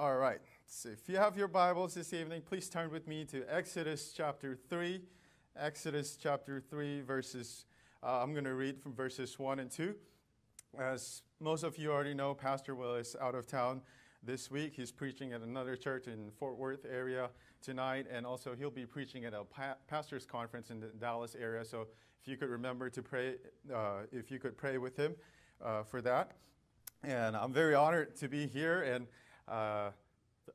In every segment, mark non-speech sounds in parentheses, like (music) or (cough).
All right. So if you have your Bibles this evening, please turn with me to Exodus chapter 3. Exodus chapter 3, verses, uh, I'm going to read from verses 1 and 2. As most of you already know, Pastor Will is out of town this week. He's preaching at another church in Fort Worth area tonight, and also he'll be preaching at a pa- pastor's conference in the Dallas area. So if you could remember to pray, uh, if you could pray with him uh, for that. And I'm very honored to be here. And uh,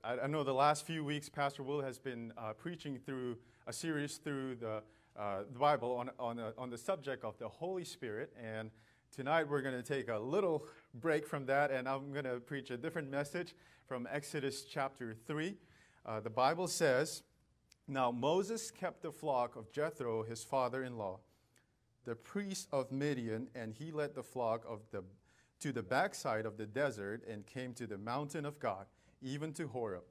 I, I, know the last few weeks, Pastor Will has been uh, preaching through a series through the, uh, the Bible on, on, on the subject of the Holy Spirit. And tonight we're going to take a little break from that, and I'm going to preach a different message from Exodus chapter 3. Uh, the Bible says, Now Moses kept the flock of Jethro, his father in law, the priest of Midian, and he led the flock of the to the backside of the desert and came to the mountain of God, even to Horeb.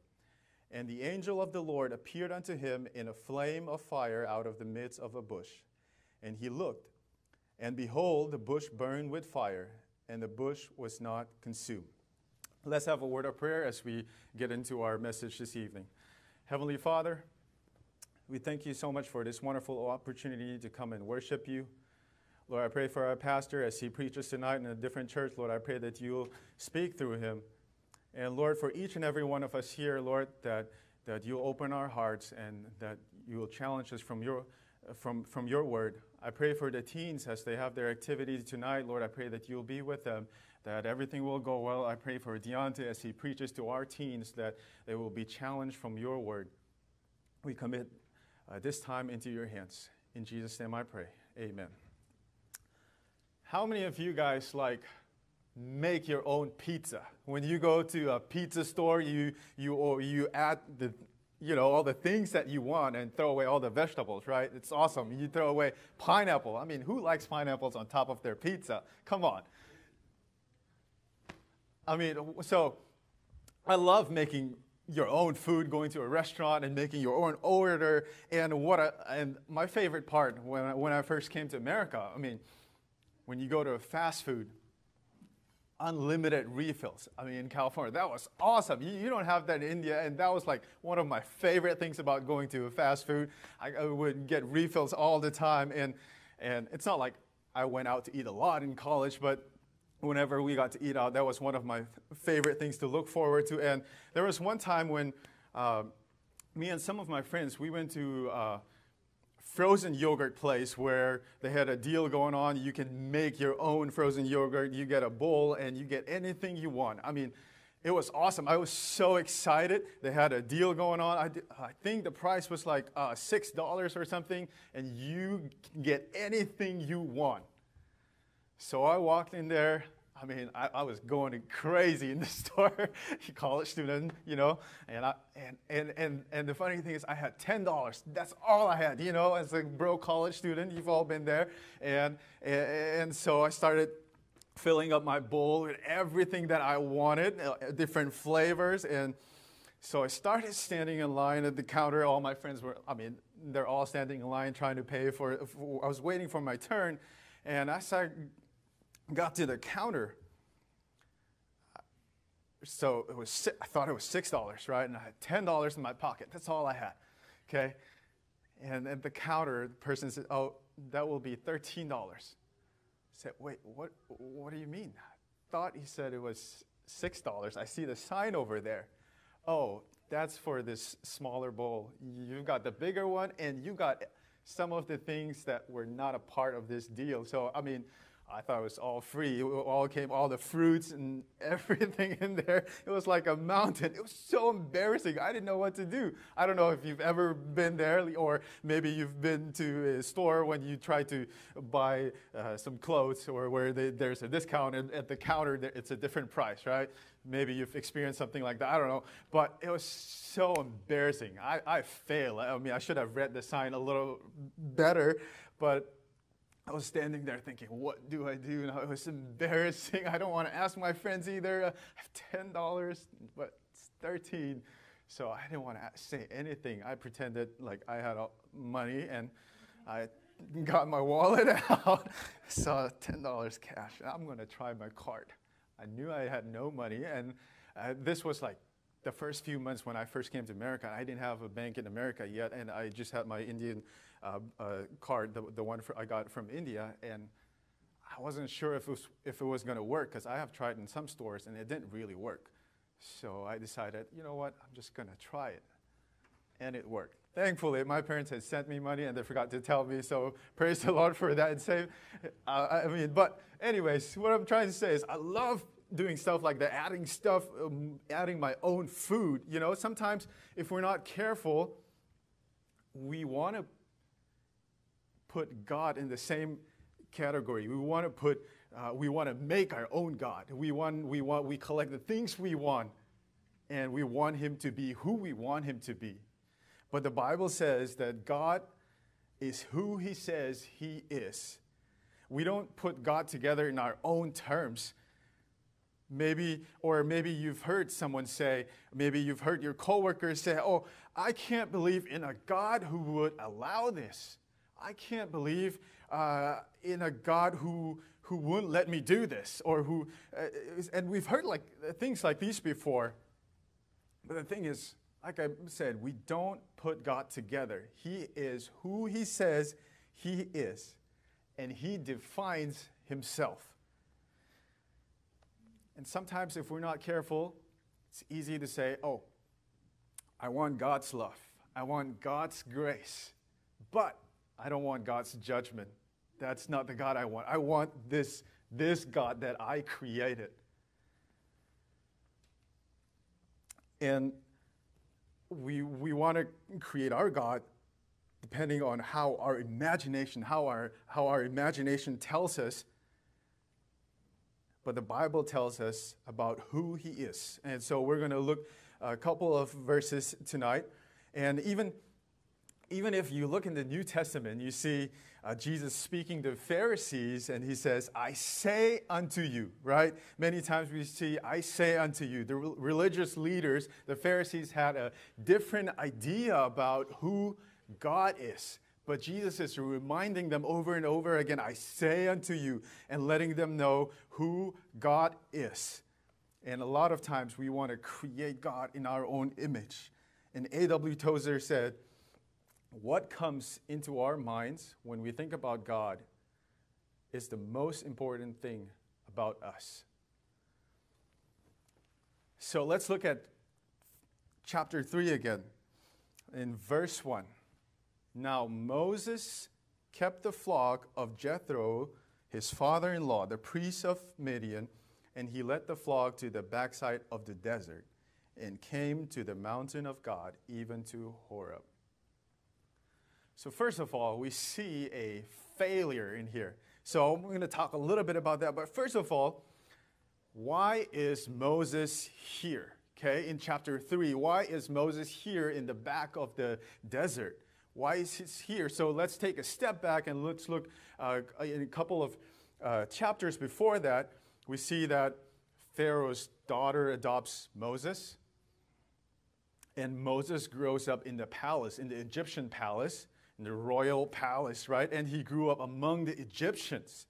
And the angel of the Lord appeared unto him in a flame of fire out of the midst of a bush. And he looked, and behold, the bush burned with fire, and the bush was not consumed. Let's have a word of prayer as we get into our message this evening. Heavenly Father, we thank you so much for this wonderful opportunity to come and worship you. Lord, I pray for our pastor as he preaches tonight in a different church. Lord, I pray that you'll speak through him. And Lord, for each and every one of us here, Lord, that, that you'll open our hearts and that you will challenge us from your, from, from your word. I pray for the teens as they have their activities tonight. Lord, I pray that you'll be with them, that everything will go well. I pray for Deontay as he preaches to our teens, that they will be challenged from your word. We commit uh, this time into your hands. In Jesus' name I pray. Amen. How many of you guys like make your own pizza? When you go to a pizza store, you you or you add the you know all the things that you want and throw away all the vegetables, right? It's awesome. You throw away pineapple. I mean, who likes pineapples on top of their pizza? Come on. I mean, so I love making your own food, going to a restaurant and making your own order. And what I, and my favorite part when I, when I first came to America, I mean when you go to a fast food, unlimited refills. I mean, in California, that was awesome. You, you, don't have that in India, and that was like one of my favorite things about going to a fast food. I, I, would get refills all the time, and and it's not like I went out to eat a lot in college, but whenever we got to eat out, that was one of my favorite things to look forward to. And there was one time when uh, me and some of my friends we went to. Uh, frozen yogurt place where they had a deal going on. You can make your own frozen yogurt. You get a bowl and you get anything you want. I mean, it was awesome. I was so excited. They had a deal going on. I, I think the price was like uh, $6 or something, and you get anything you want. So I walked in there. I mean, I, I, was going crazy in the (laughs) store, college student, you know, and I and, and and and the funny thing is, I had ten dollars. That's all I had, you know, as a broke college student. You've all been there, and and, and so I started filling up my bowl with everything that I wanted, uh, different flavors, and so I started standing in line at the counter. All my friends were, I mean, they're all standing in line trying to pay for. I was waiting for my turn, and I started got to the counter. So it was, I thought it was $6, right? And I had $10 in my pocket. That's all I had, okay? And at the counter, the person said, oh, that will be $13. I said, wait, what, what do you mean? I thought he said it was $6. I see the sign over there. Oh, that's for this smaller bowl. You've got the bigger one, and you got some of the things that were not a part of this deal. So, I mean, I thought it was all free. It all came, all the fruits and (laughs) everything in there. It was like a mountain. It was so embarrassing. I didn't know what to do. I don't know if you've ever been there, or maybe you've been to a store when you try to buy uh, some clothes, or where they, there's a discount, and at the counter it's a different price, right? Maybe you've experienced something like that. I don't know. But it was so embarrassing. I, I failed. I mean, I should have read the sign a little better, but I was standing there thinking, what do I do? And it was embarrassing. I don't want to ask my friends either. I have $10, but it's 13 So I didn't want to say anything. I pretended like I had money and I got my wallet (laughs) out, saw $10 cash. I'm going to try my card. I knew I had no money, and uh, this was like the first few months when I first came to America, I didn't have a bank in America yet, and I just had my Indian uh, uh, card, the, the one for, I got from India, and I wasn't sure if it was, if it was going to work because I have tried in some stores and it didn't really work. So I decided, you know what, I'm just going to try it. And it worked. Thankfully, my parents had sent me money and they forgot to tell me, so praise the Lord for that and save. Uh, I mean, but anyways, what I'm trying to say is I love doing stuff like that, adding stuff, um, adding my own food. You know, sometimes if we're not careful, we want to put God in the same category. We want to put, uh, we want to make our own God. We want, we want, we collect the things we want, and we want Him to be who we want Him to be. But the Bible says that God is who He says He is. We don't put God together in our own terms. Maybe, or maybe you've heard someone say, maybe you've heard your coworkers say, Oh, I can't believe in a God who would allow this. I can't believe uh, in a God who, who wouldn't let me do this, or who, uh, and we've heard like things like these before. But the thing is, like I said, we don't put God together. He is who He says He is, and He defines Himself. And sometimes, if we're not careful, it's easy to say, oh, I want God's love, I want God's grace, but I don't want God's judgment. That's not the God I want. I want this, this God that I created. And we, we want to create our God depending on how our imagination, how our, how our imagination tells us. But the Bible tells us about who He is. And so we're going to look a couple of verses tonight. And even even if you look in the New Testament, you see uh, Jesus speaking to Pharisees, and he says, I say unto you, right? Many times we see, I say unto you. The re- religious leaders, the Pharisees, had a different idea about who God is. But Jesus is reminding them over and over again, I say unto you, and letting them know who God is. And a lot of times we want to create God in our own image. And A.W. Tozer said, what comes into our minds when we think about God is the most important thing about us. So let's look at chapter 3 again in verse 1. Now Moses kept the flock of Jethro, his father in law, the priest of Midian, and he led the flock to the backside of the desert and came to the mountain of God, even to Horeb. So, first of all, we see a failure in here. So, we're going to talk a little bit about that. But first of all, why is Moses here? Okay, in chapter 3, why is Moses here in the back of the desert? Why is he here? So, let's take a step back and let's look uh, in a couple of uh, chapters before that. We see that Pharaoh's daughter adopts Moses, and Moses grows up in the palace, in the Egyptian palace in the royal palace, right? And he grew up among the Egyptians.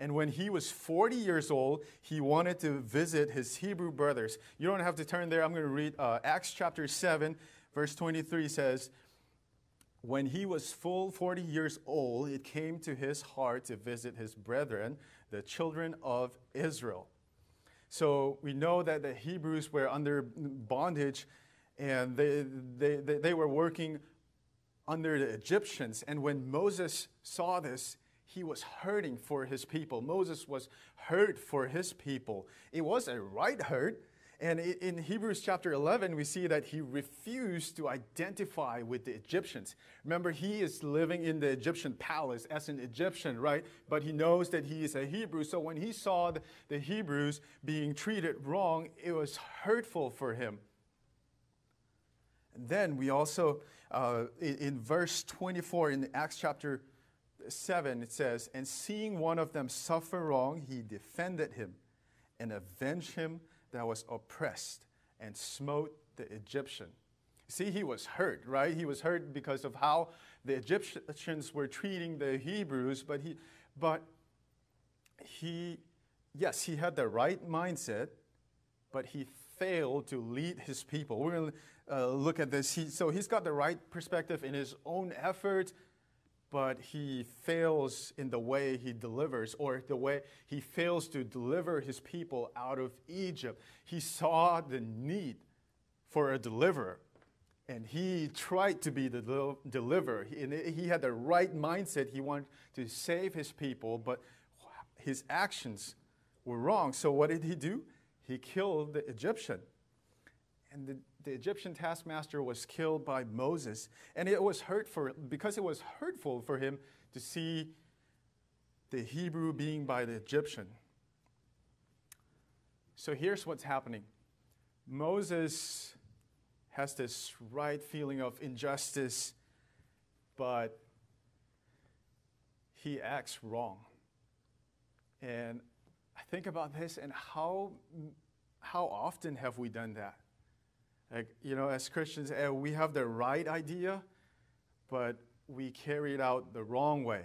And when he was 40 years old, he wanted to visit his Hebrew brothers. You don't have to turn there. I'm going to read uh, Acts chapter 7, verse 23 says, When he was full 40 years old, it came to his heart to visit his brethren, the children of Israel. So we know that the Hebrews were under bondage and they, they, they, they were working under the Egyptians. And when Moses saw this, he was hurting for his people. Moses was hurt for his people. It was a right hurt. And in Hebrews chapter 11, we see that he refused to identify with the Egyptians. Remember, he is living in the Egyptian palace as an Egyptian, right? But he knows that he is a Hebrew. So when he saw the Hebrews being treated wrong, it was hurtful for him. And then we also uh, in, in verse 24 in Acts chapter 7, it says, And seeing one of them suffer wrong, he defended him and avenged him that was oppressed and smote the Egyptian. See, he was hurt, right? He was hurt because of how the Egyptians were treating the Hebrews, but he, but he, yes, he had the right mindset, but he failed to lead his people. We're going to uh, look at this. He, so he's got the right perspective in his own effort, but he fails in the way he delivers, or the way he fails to deliver his people out of Egypt. He saw the need for a deliverer, and he tried to be the del- deliverer. He, he had the right mindset. He wanted to save his people, but his actions were wrong. So, what did he do? He killed the Egyptian. And the, the Egyptian taskmaster was killed by Moses. And it was hurtful because it was hurtful for him to see the Hebrew being by the Egyptian. So here's what's happening Moses has this right feeling of injustice, but he acts wrong. And I think about this and how, how often have we done that? Like, you know, as Christians, eh, we have the right idea, but we carry it out the wrong way.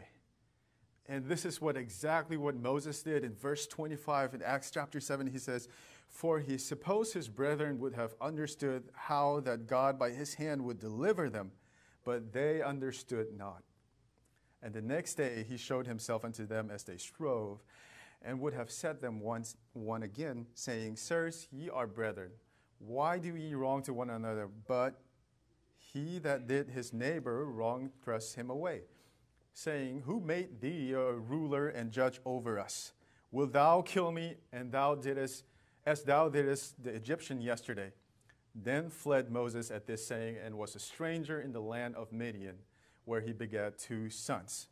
And this is what exactly what Moses did in verse 25 in Acts chapter 7. He says, For he supposed his brethren would have understood how that God by his hand would deliver them, but they understood not. And the next day he showed himself unto them as they strove, and would have set them once one again, saying, Sirs, ye are brethren. Why do ye wrong to one another? But he that did his neighbor wrong thrust him away, saying, Who made thee a ruler and judge over us? Will thou kill me, and thou didst, as thou didst the Egyptian yesterday? Then fled Moses at this saying, and was a stranger in the land of Midian, where he begat two sons.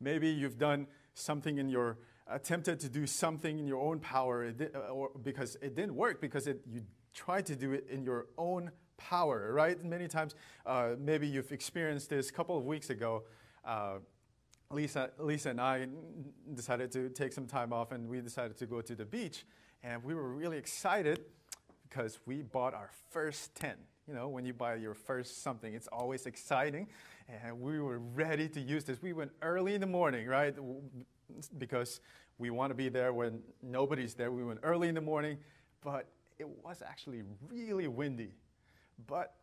Maybe you've done something in your attempted to do something in your own power uh, or because it didn't work because it, you tried to do it in your own power, right? Many times, uh, maybe you've experienced this. A couple of weeks ago, uh, Lisa, Lisa and I decided to take some time off, and we decided to go to the beach, and we were really excited because we bought our first tent. You know, when you buy your first something, it's always exciting, and we were ready to use this. We went early in the morning, right? Because we want to be there when nobody's there. We went early in the morning, but it was actually really windy. But,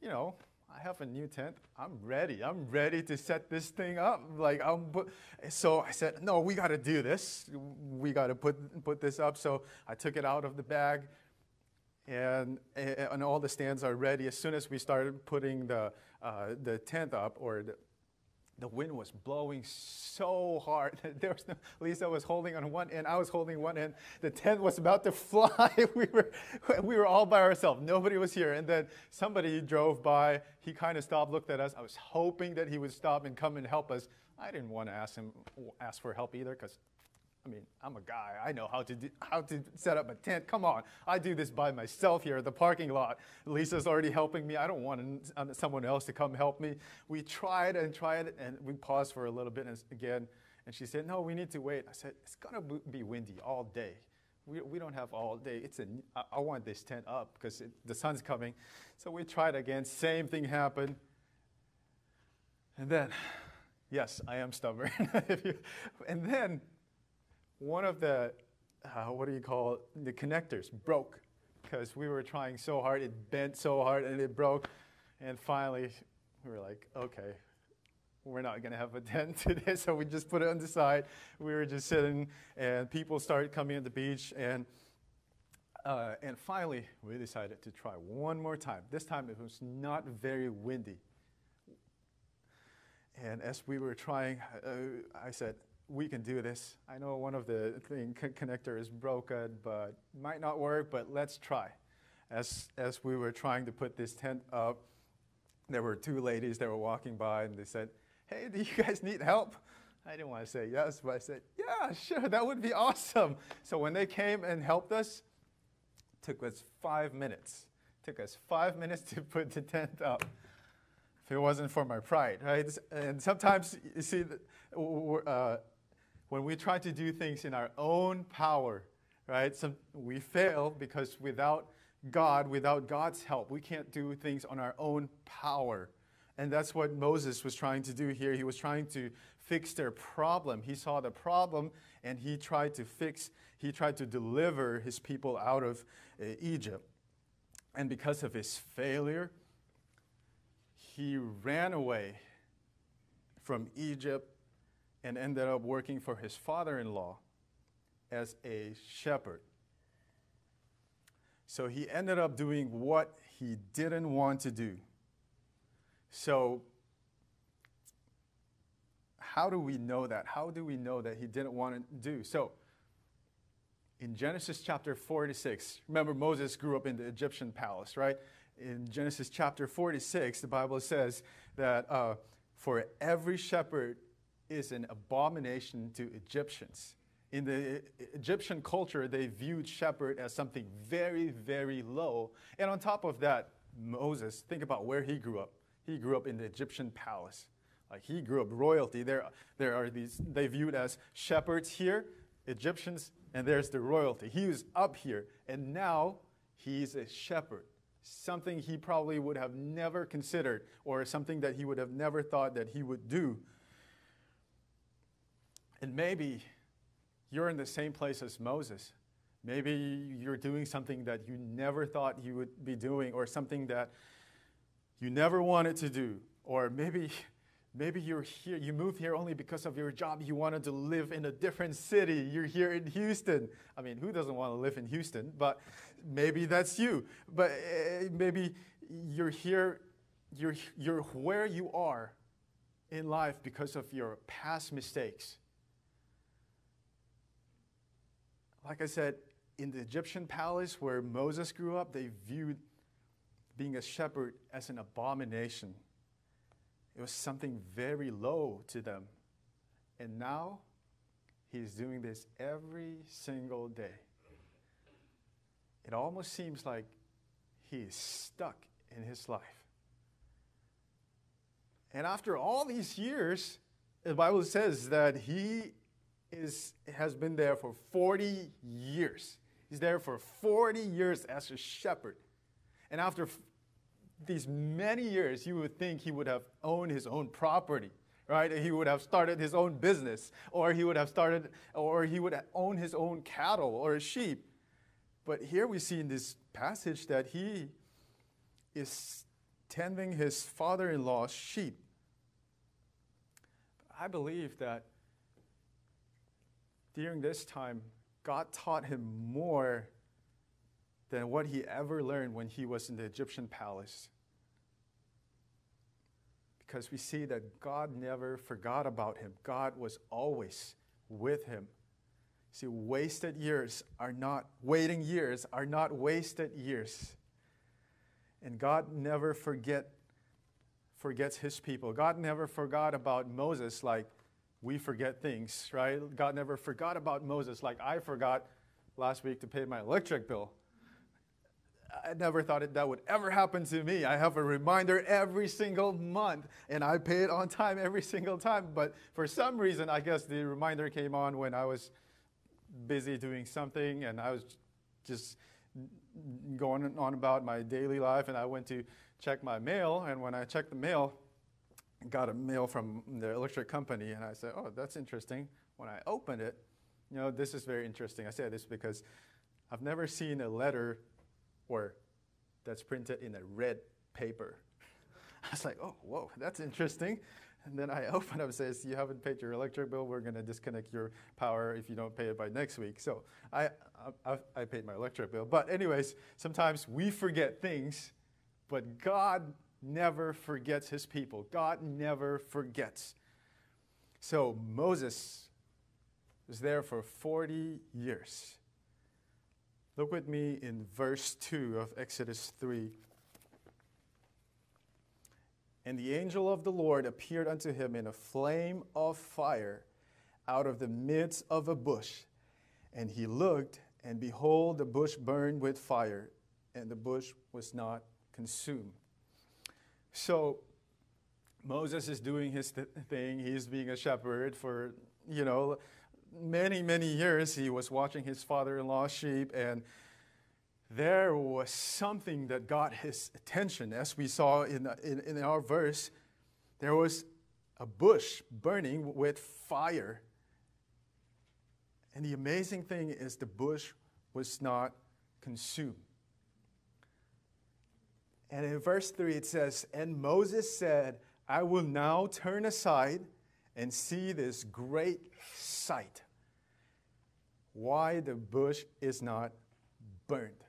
you know, I have a new tent. I'm ready. I'm ready to set this thing up. Like I'm, so I said, no, we got to do this. We got to put put this up. So I took it out of the bag, and and all the stands are ready. As soon as we started putting the uh, the tent up or the, the wind was blowing so hard. (laughs) There was no, Lisa was holding on one end, I was holding one end. The tent was about to (laughs) fly. we, were, we were all by ourselves. Nobody was here. And then somebody drove by. He kind of stopped, looked at us. I was hoping that he would stop and come and help us. I didn't want to ask him ask for help either because I mean, I'm a guy. I know how to do, how to set up a tent. Come on, I do this by myself here at the parking lot. Lisa's already helping me. I don't want uh, someone else to come help me. We tried and tried, and we paused for a little bit and again. And she said, "No, we need to wait." I said, "It's gonna be windy all day. We, we don't have all day. It's a, I, I want this tent up because it, the sun's coming." So we tried again. Same thing happened. And then, yes, I am stubborn. (laughs) and then one of the, uh, what do you call it, the connectors broke because we were trying so hard. It bent so hard and it broke. And finally, we were like, okay, we're not going to have a (laughs) tent today. So we just put it on the side. We were just sitting, and people started coming at the beach. And, uh, and finally, we decided to try one more time. This time, it was not very windy. And as we were trying, uh, I said, we can do this. I know one of the thing connector is broken, but might not work, but let's try. As, as we were trying to put this tent up, there were two ladies that were walking by and they said, hey, do you guys need help? I didn't want to say yes, but I said, yeah, sure, that would be awesome. So when they came and helped us, took us five minutes. Took us five minutes to put the tent up. If it wasn't for my pride, right? And sometimes, you see, uh, when we try to do things in our own power, right? We fail because without God, without God's help, we can't do things on our own power. And that's what Moses was trying to do here. He was trying to fix their problem. He saw the problem and he tried to fix, he tried to deliver his people out of uh, Egypt. And because of his failure, he ran away from Egypt and ended up working for his father in law as a shepherd. So he ended up doing what he didn't want to do. So, how do we know that? How do we know that he didn't want to do? So, in Genesis chapter 46, remember Moses grew up in the Egyptian palace, right? In Genesis chapter 46, the Bible says that uh, for every shepherd is an abomination to Egyptians. In the Egyptian culture, they viewed shepherd as something very, very low. And on top of that, Moses, think about where he grew up. He grew up in the Egyptian palace. Like he grew up royalty. There, there are these, they viewed as shepherds here, Egyptians, and there's the royalty. He was up here, and now he's a shepherd. Something he probably would have never considered, or something that he would have never thought that he would do. And maybe you're in the same place as Moses. Maybe you're doing something that you never thought you would be doing, or something that you never wanted to do. Or maybe, maybe you're here, you moved here only because of your job. You wanted to live in a different city. You're here in Houston. I mean, who doesn't want to live in Houston? But maybe that's you. But uh, maybe you're here, you're, you're where you are in life because of your past mistakes like I said, in the Egyptian palace where Moses grew up, they viewed being a shepherd as an abomination. It was something very low to them. And now he's doing this every single day. It almost seems like he is stuck in his life. And after all these years, the Bible says that he is, has been there for 40 years. He's there for 40 years as a shepherd. And after these many years, you would think he would have owned his own property, right? He would have started his own business, or he would have started, or he would own his own cattle or sheep. But here we see in this passage that he is tending his father in law's sheep. I believe that during this time, God taught him more than what he ever learned when he was in the Egyptian palace. Because we see that God never forgot about him, God was always with him. See, wasted years are not, waiting years are not wasted years. And God never forget, forgets his people. God never forgot about Moses like we forget things, right? God never forgot about Moses like I forgot last week to pay my electric bill. I never thought it, that would ever happen to me. I have a reminder every single month, and I pay it on time every single time. But for some reason, I guess the reminder came on when I was busy doing something, and I was just going on about my daily life, and I went to check my mail. And when I checked the mail, got a mail from the electric company, and I said, "Oh, that's interesting." When I opened it, you know, this is very interesting. I say this because I've never seen a letter or that's printed in a red paper. (laughs) I was like, "Oh, whoa, that's interesting." And then I (laughs) open up and says, "You haven't paid your electric bill. We're going to disconnect your power if you don't pay it by next week." So I, I, I paid my electric bill. But anyways, sometimes we forget things, but God never forgets his people. God never forgets. So Moses was there for 40 years. Look with me in verse 2 of Exodus 3. And the angel of the Lord appeared unto him in a flame of fire out of the midst of a bush. And he looked, and behold, the bush burned with fire, and the bush was not consumed. So Moses is doing his th- thing. He's being a shepherd for, you know, many, many years. He was watching his father in law's sheep, and there was something that got his attention. As we saw in, in, in our verse, there was a bush burning with fire. And the amazing thing is, the bush was not consumed. And in verse 3, it says, And Moses said, I will now turn aside and see this great sight. Why the bush is not burned.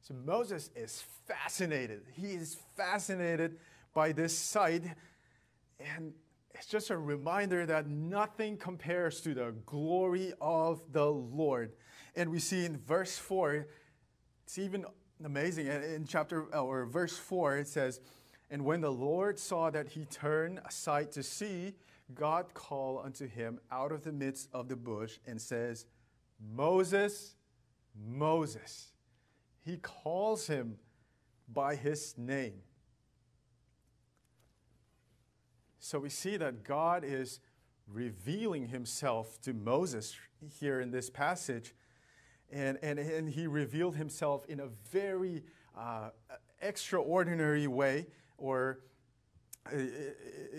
So Moses is fascinated. He is fascinated by this sight. And it's just a reminder that nothing compares to the glory of the Lord. And we see in verse 4, it's even amazing. In chapter uh, or verse 4, it says, And when the Lord saw that he turned aside to see, God called unto him out of the midst of the bush and says, Moses, Moses. He calls him by his name. So we see that God is revealing himself to Moses here in this passage. And, and, and he revealed himself in a very uh, extraordinary way or uh,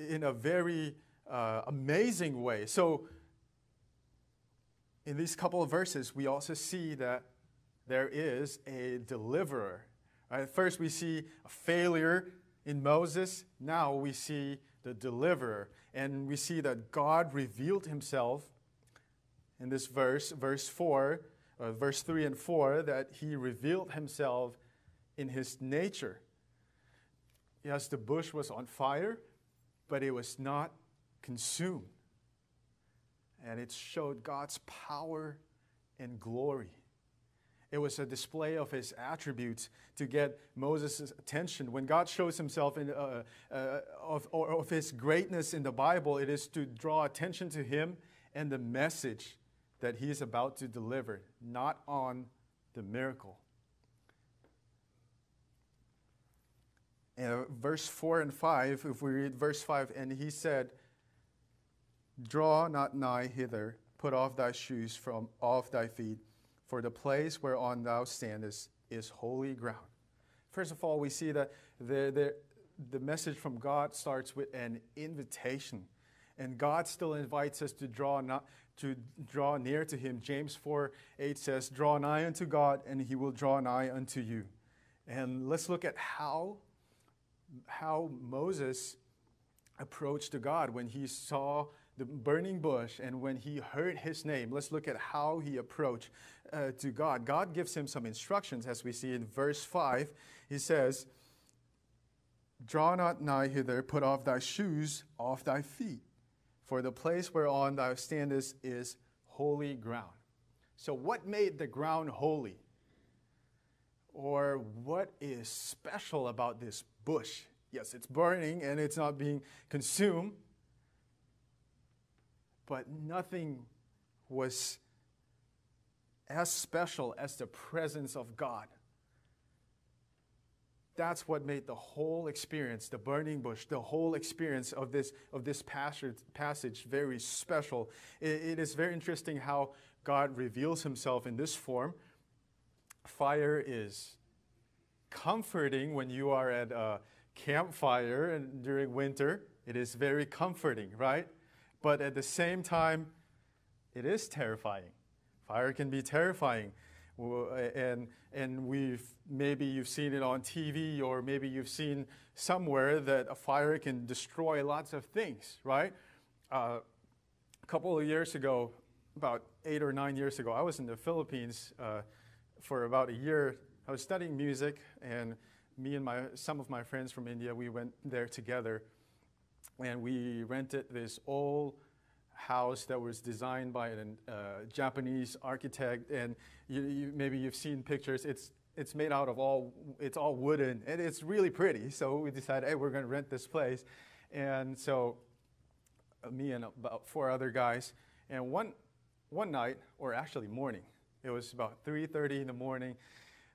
in a very uh, amazing way. So, in these couple of verses, we also see that there is a deliverer. Right? First, we see a failure in Moses. Now we see the deliverer. And we see that God revealed himself in this verse, verse 4, uh, verse 3 and 4, that he revealed himself in his nature. Yes, the bush was on fire, but it was not consumed. And it showed God's power and glory. It was a display of his attributes to get Moses' attention. When God shows himself in, uh, uh, of, of his greatness in the Bible, it is to draw attention to him and the message that he is about to deliver, not on the miracle. And verse 4 and 5, if we read verse 5, and he said, Draw not nigh hither, put off thy shoes from off thy feet for the place whereon thou standest is holy ground. First of all, we see that the, the, the message from God starts with an invitation. And God still invites us to draw, not, to draw near to Him. James 4 8 says, Draw nigh unto God, and He will draw nigh unto you. And let's look at how, how Moses approached to God when he saw the burning bush and when he heard his name. Let's look at how he approached uh, to God. God gives him some instructions, as we see in verse 5. He says, Draw not nigh hither, put off thy shoes off thy feet, for the place whereon thou standest is holy ground. So, what made the ground holy? Or what is special about this bush? Yes, it's burning and it's not being consumed, but nothing was as special as the presence of God. That's what made the whole experience, the burning bush, the whole experience of this, of this passage, passage very special. It, it is very interesting how God reveals himself in this form. Fire is comforting when you are at a campfire and during winter. It is very comforting, right? But at the same time, it is terrifying. Fire can be terrifying. And, and we've, maybe you've seen it on TV or maybe you've seen somewhere that a fire can destroy lots of things, right? Uh, a couple of years ago, about eight or nine years ago, I was in the Philippines uh, for about a year. I was studying music, and me and my, some of my friends from India, we went there together, and we rented this old house that was designed by a uh, Japanese architect, and you, you, maybe you've seen pictures. It's it's made out of all it's all wooden, and it's really pretty. So we decided, hey, we're going to rent this place, and so uh, me and about four other guys, and one one night, or actually morning, it was about 3:30 in the morning.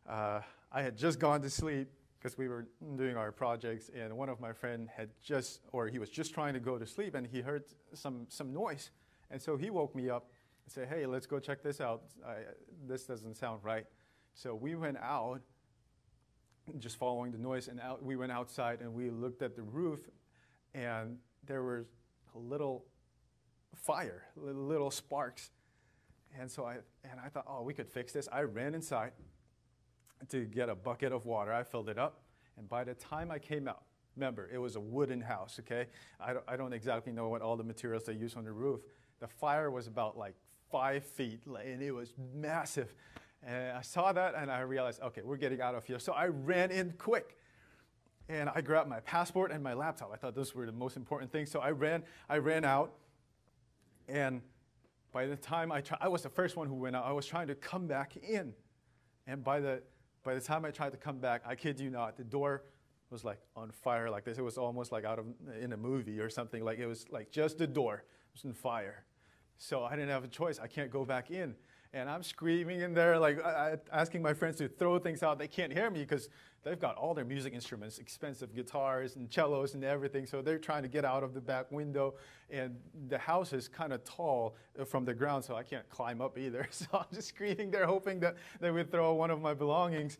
Uh, I had just gone to sleep because we were doing our projects, and one of my friend had just, or he was just trying to go to sleep, and he heard some some noise, and so he woke me up and said, "Hey, let's go check this out. I, this doesn't sound right." So we went out, just following the noise, and out, we went outside and we looked at the roof, and there was a little fire, little sparks. And so I, and I thought, oh, we could fix this. I ran inside to get a bucket of water. I filled it up. And by the time I came out, remember, it was a wooden house, okay? I don't, I don't exactly know what all the materials they use on the roof. The fire was about like five feet, and it was massive. And I saw that and I realized, okay, we're getting out of here. So I ran in quick. And I grabbed my passport and my laptop. I thought those were the most important things. So I ran, I ran out. And by the time I tried, I was the first one who went out. I was trying to come back in. And by the, by the time I tried to come back, I kid you not, the door was like on fire like this. It was almost like out of in a movie or something. Like it was like just the door was on fire. So I didn't have a choice. I can't go back in and I'm screaming in there, like asking my friends to throw things out. They can't hear me because they've got all their music instruments, expensive guitars and cellos and everything. So they're trying to get out of the back window. And the house is kind of tall uh, from the ground, so I can't climb up either. (laughs) So I'm just screaming there, hoping that they would throw one of my belongings.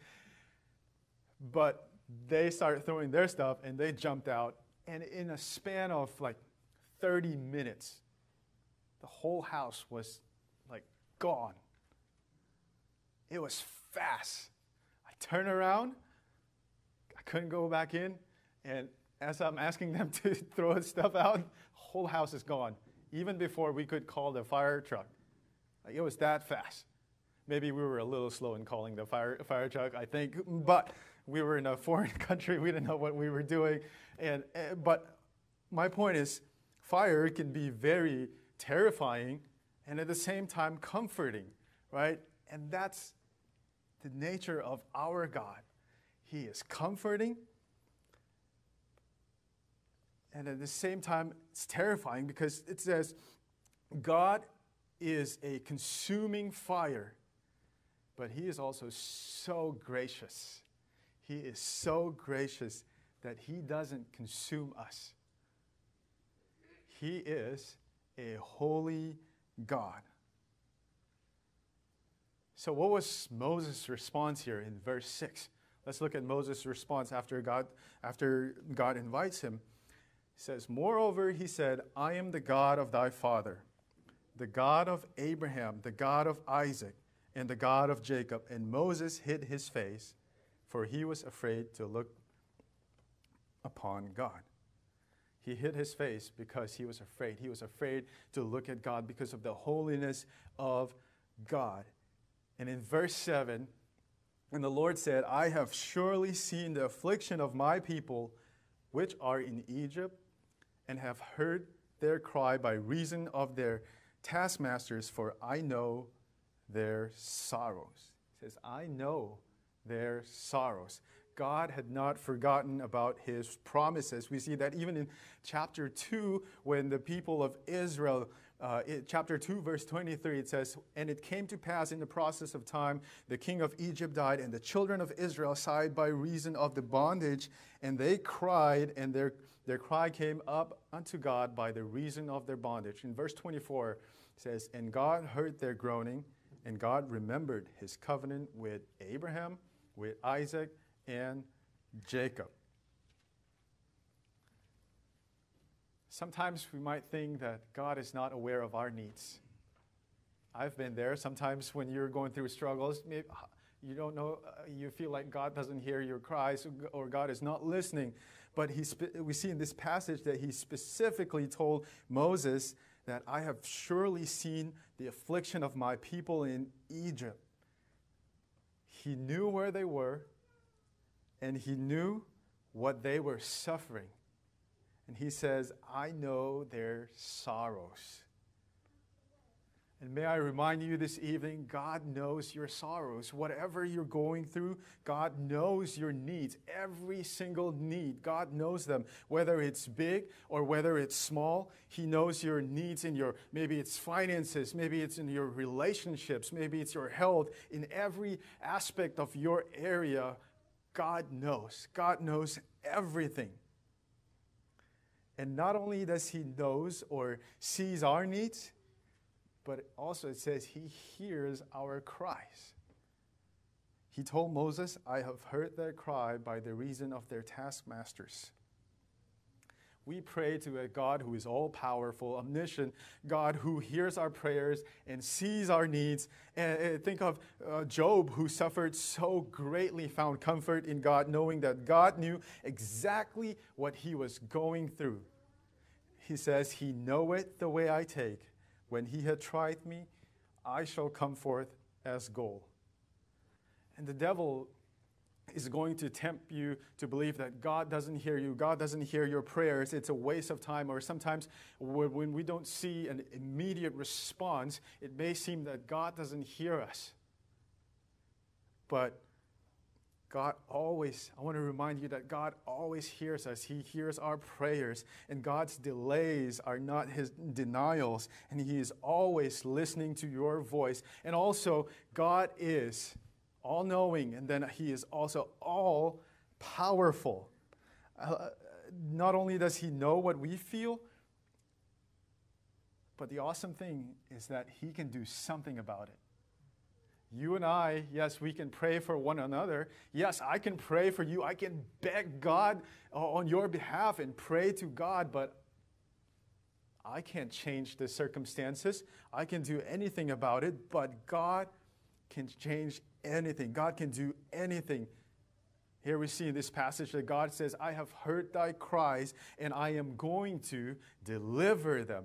But they started throwing their stuff and they jumped out. And in a span of like 30 minutes, the whole house was like gone. It was fast. I turn around. I couldn't go back in. And as I'm asking them (laughs) to throw stuff out, whole house is gone. Even before we could call the fire truck. Like it was that fast. Maybe we were a little slow in calling the fire, fire truck, I think. But we were in a (laughs) foreign country. We didn't know what we were doing. And, uh, but my point is, fire can be very terrifying and at the same time comforting, right? And that's the nature of our God. He is comforting, and at the same time, it's terrifying because it says, God is a consuming fire, but He is also so gracious. He is so gracious that He doesn't consume us. He is a holy God. So, what was Moses' response here in verse 6? Let's look at Moses' response after God, after God invites him. He says, Moreover, he said, I am the God of thy father, the God of Abraham, the God of Isaac, and the God of Jacob. And Moses hid his face, for he was afraid to look upon God. He hid his face because he was afraid. He was afraid to look at God because of the holiness of God. And in verse 7, and the Lord said, I have surely seen the affliction of my people which are in Egypt, and have heard their cry by reason of their taskmasters, for I know their sorrows. He says, I know their sorrows. God had not forgotten about his promises. We see that even in chapter 2, when the people of Israel uh, it, chapter 2, verse 23, it says, And it came to pass in the process of time, the king of Egypt died, and the children of Israel sighed by reason of the bondage, and they cried, and their, their cry came up unto God by the reason of their bondage. In verse 24, it says, And God heard their groaning, and God remembered his covenant with Abraham, with Isaac, and Jacob. Sometimes we might think that God is not aware of our needs. I've been there. Sometimes when you're going through struggles, maybe you don't know, uh, you feel like God doesn't hear your cries or God is not listening. But he we see in this passage that he specifically told Moses that I have surely seen the affliction of my people in Egypt. He knew where they were, and he knew what they were suffering. And he says, I know their sorrows. And may I remind you this evening, God knows your sorrows. Whatever you're going through, God knows your needs. Every single need, God knows them. Whether it's big or whether it's small, He knows your needs in your, maybe it's finances, maybe it's in your relationships, maybe it's your health. In every aspect of your area, God knows. God knows everything. And not only does he knows or sees our needs, but also it says he hears our cries. He told Moses, I have heard their cry by the reason of their taskmasters. We pray to a God who is all powerful, omniscient, God who hears our prayers and sees our needs. And think of uh, Job, who suffered so greatly, found comfort in God, knowing that God knew exactly what he was going through. He says, He knoweth the way I take. When he had tried me, I shall come forth as gold. And the devil is going to tempt you to believe that God doesn't hear you, God doesn't hear your prayers, it's a waste of time, or sometimes when we don't see an immediate response, it may seem that God doesn't hear us. But God always, I want to remind you that God always hears us. He hears our prayers, and God's delays are not his denials, and He is always listening to your voice. And also, God is all knowing, and then He is also all powerful. Uh, not only does He know what we feel, but the awesome thing is that He can do something about it. You and I, yes, we can pray for one another. Yes, I can pray for you. I can beg God on your behalf and pray to God, but I can't change the circumstances. I can do anything about it, but God can change anything. God can do anything. Here we see in this passage that God says, I have heard thy cries, and I am going to deliver them.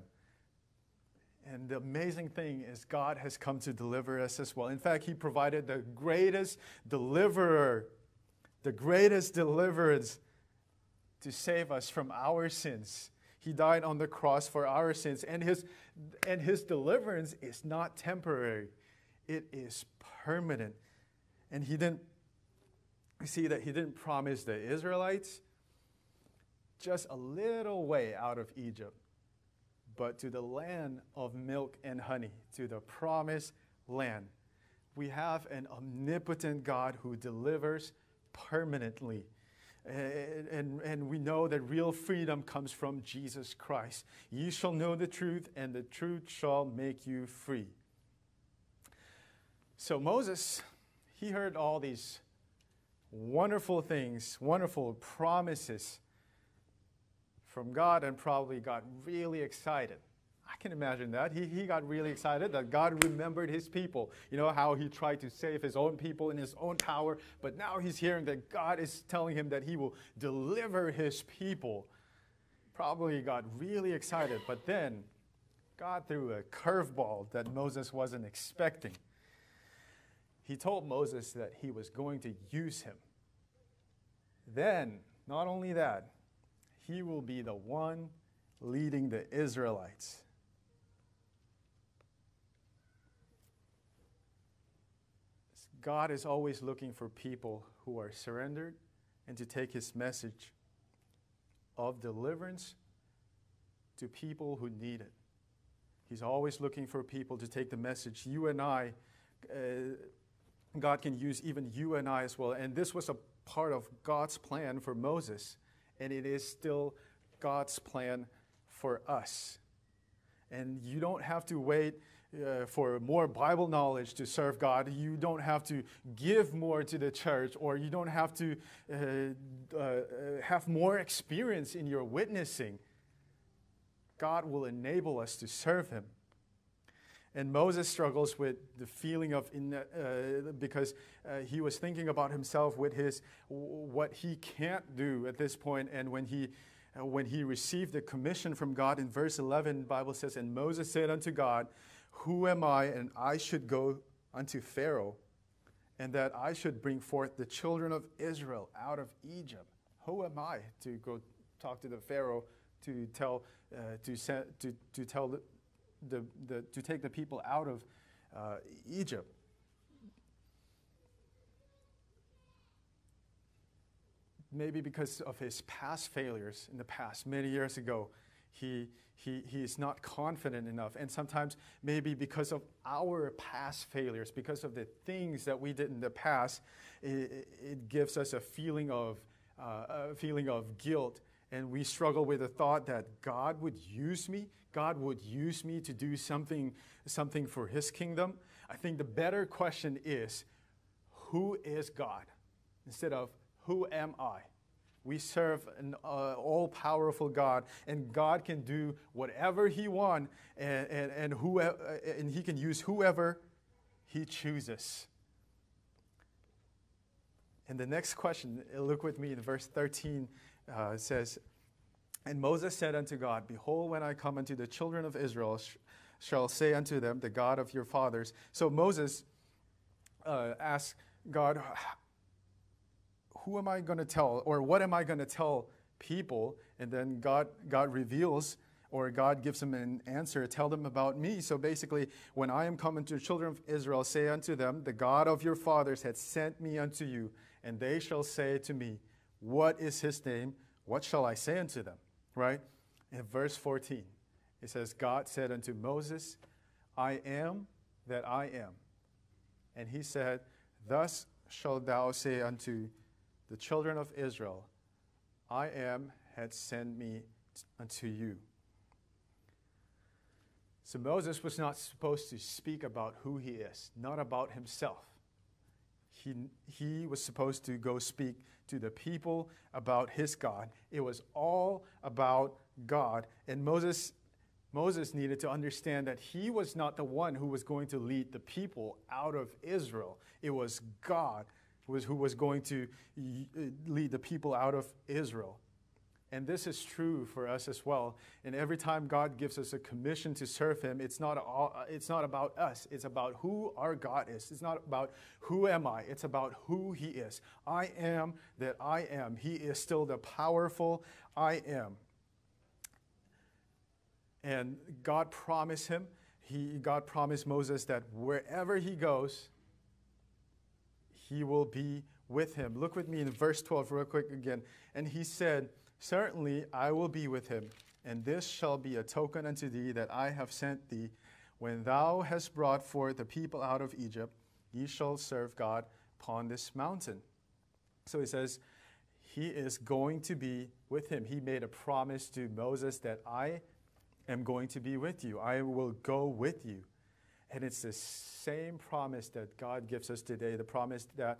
And the amazing thing is, God has come to deliver us as well. In fact, He provided the greatest deliverer, the greatest deliverance to save us from our sins. He died on the cross for our sins, and His, and his deliverance is not temporary, it is permanent. And he didn't, see that he didn't promise the Israelites just a little way out of Egypt, but to the land of milk and honey, to the promised land. We have an omnipotent God who delivers permanently. And, and, and, we know that real freedom comes from Jesus Christ. You shall know the truth, and the truth shall make you free. So Moses he heard all these wonderful things, wonderful promises from God, and probably got really excited. I can imagine that. He, he got really excited that God remembered his people. You know, how he tried to save his own people in his own power, but now he's hearing that God is telling him that he will deliver his people. Probably got really excited, but then God threw a curveball that Moses wasn't expecting he told Moses that he was going to use him. Then, not only that, he will be the one leading the Israelites. God is always looking for people who are surrendered and to take his message of deliverance to people who need it. He's always looking for people to take the message. You and I, uh, God can use even you and I as well. And this was a part of God's plan for Moses, and it is still God's plan for us. And you don't have to wait uh, for more Bible knowledge to serve God. You don't have to give more to the church, or you don't have to uh, uh, have more experience in your witnessing. God will enable us to serve Him. And Moses struggles with the feeling of, in, uh, because uh, he was thinking about himself with his, what he can't do at this point. And when he, uh, when he received the commission from God in verse 11, Bible says, And Moses said unto God, Who am I, and I should go unto Pharaoh, and that I should bring forth the children of Israel out of Egypt? Who am I to go talk to the Pharaoh to tell, uh, to, to, to tell the, the, the, to take the people out of uh, Egypt. Maybe because of his past failures in the past, many years ago, he, he, he is not confident enough. And sometimes, maybe because of our past failures, because of the things that we did in the past, it, it gives us a feeling of, uh, a feeling of guilt. And we struggle with the thought that God would use me God would use me to do something, something for his kingdom, I think the better question is who is God instead of who am I? We serve an uh, all powerful God, and God can do whatever He wants, and, and, and, whoever, and He can use whoever He chooses. And the next question, look with me in verse 13, uh, says, And Moses said unto God, Behold, when I come unto the children of Israel, sh- shall say unto them, The God of your fathers. So Moses uh, asked God, who am I going to tell or what am I going to tell people? And then God, God reveals or God gives them an answer, tell them about me. So basically, when I am coming to the children of Israel, say unto them, The God of your fathers hath sent me unto you, and they shall say to me, What is his name? What shall I say unto them? Right? In verse 14, it says, God said unto Moses, I am that I am. And he said, Thus shalt thou say unto the children of Israel, I am had sent me unto you. So Moses was not supposed to speak about who he is, not about himself. He, he was supposed to go speak to the people about his God. It was all about God. And Moses, Moses needed to understand that he was not the one who was going to lead the people out of Israel, it was God who was, who was going to lead the people out of Israel. And this is true for us as well. And every time God gives us a commission to serve Him, it's not, all, it's not about us. It's about who our God is. It's not about who am I. It's about who He is. I am that I am. He is still the powerful I am. And God promised him, he, God promised Moses that wherever he goes, he will be with him. Look with me in verse 12, real quick again. And he said, Certainly I will be with him, and this shall be a token unto thee that I have sent thee. When thou hast brought forth the people out of Egypt, ye shall serve God upon this mountain. So he says, He is going to be with him. He made a promise to Moses that I am going to be with you, I will go with you. And it's the same promise that God gives us today the promise that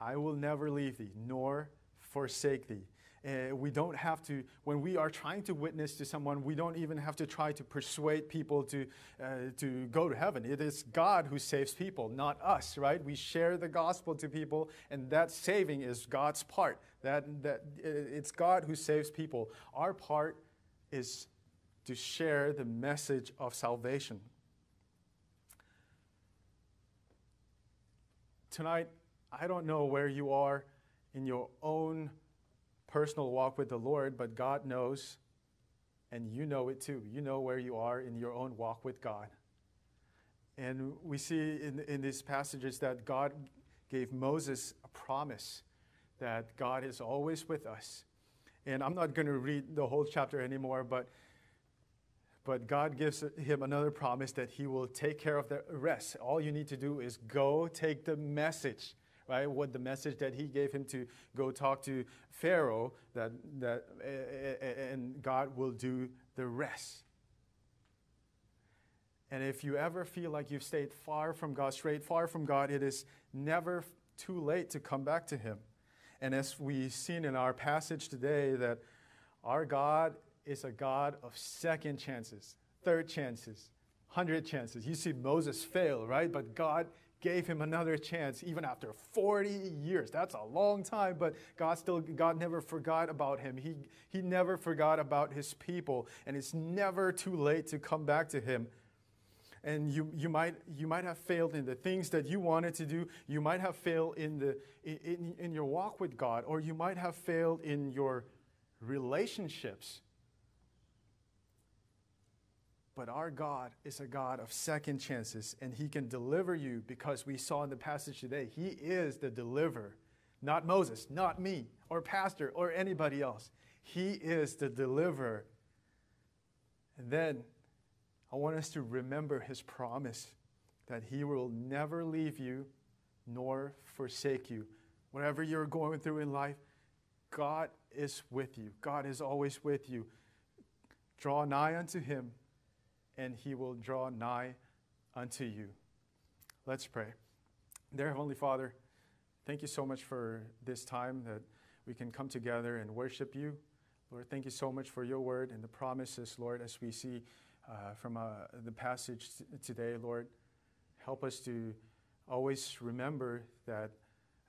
I will never leave thee nor forsake thee. Uh, we don't have to, when we are trying to witness to someone, we don't even have to try to persuade people to, uh, to go to heaven. It is God who saves people, not us, right? We share the gospel to people, and that saving is God's part. That, that, uh, it's God who saves people. Our part is to share the message of salvation. tonight, I don't know where you are in your own personal walk with the Lord, but God knows, and you know it too. You know where you are in your own walk with God. And we see in, in these passages that God gave Moses a promise that God is always with us. And I'm not going to read the whole chapter anymore, but but God gives him another promise that he will take care of the rest. All you need to do is go take the message, right? What the message that he gave him to go talk to Pharaoh, that, that, and God will do the rest. And if you ever feel like you've stayed far from God, straight far from God, it is never too late to come back to Him. And as we've seen in our passage today, that our God is a God of second chances, third chances, hundred chances. You see Moses fail, right? But God gave him another chance even after 40 years. That's a long time, but God still God never forgot about him. He he never forgot about his people, and it's never too late to come back to him. And you, you, might, you might have failed in the things that you wanted to do. You might have failed in, the, in, in your walk with God, or you might have failed in your relationships. But our God is a God of second chances, and He can deliver you because we saw in the passage today, He is the deliverer. Not Moses, not me, or Pastor, or anybody else. He is the deliverer. And then I want us to remember His promise that He will never leave you nor forsake you. Whatever you're going through in life, God is with you. God is always with you. Draw nigh unto Him and he will draw nigh unto you. Let's pray. Dear Heavenly Father, thank you so much for this time that we can come together and worship you. Lord, thank you so much for your word and the promises, Lord, as we see uh, from uh, the passage t- today, Lord. Help us to always remember that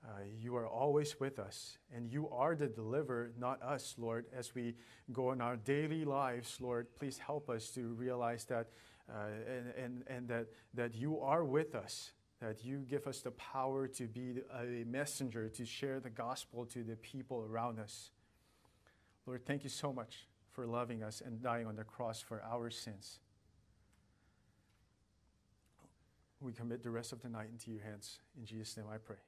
uh, you are always with us, and you are the deliverer, not us, Lord. As we go in our daily lives, Lord, please help us to realize that, uh, and, and, and that, that you are with us, that you give us the power to be a messenger, to share the gospel to the people around us. Lord, thank you so much for loving us and dying on the cross for our sins. We commit the rest of the night into your hands. In Jesus' name I pray.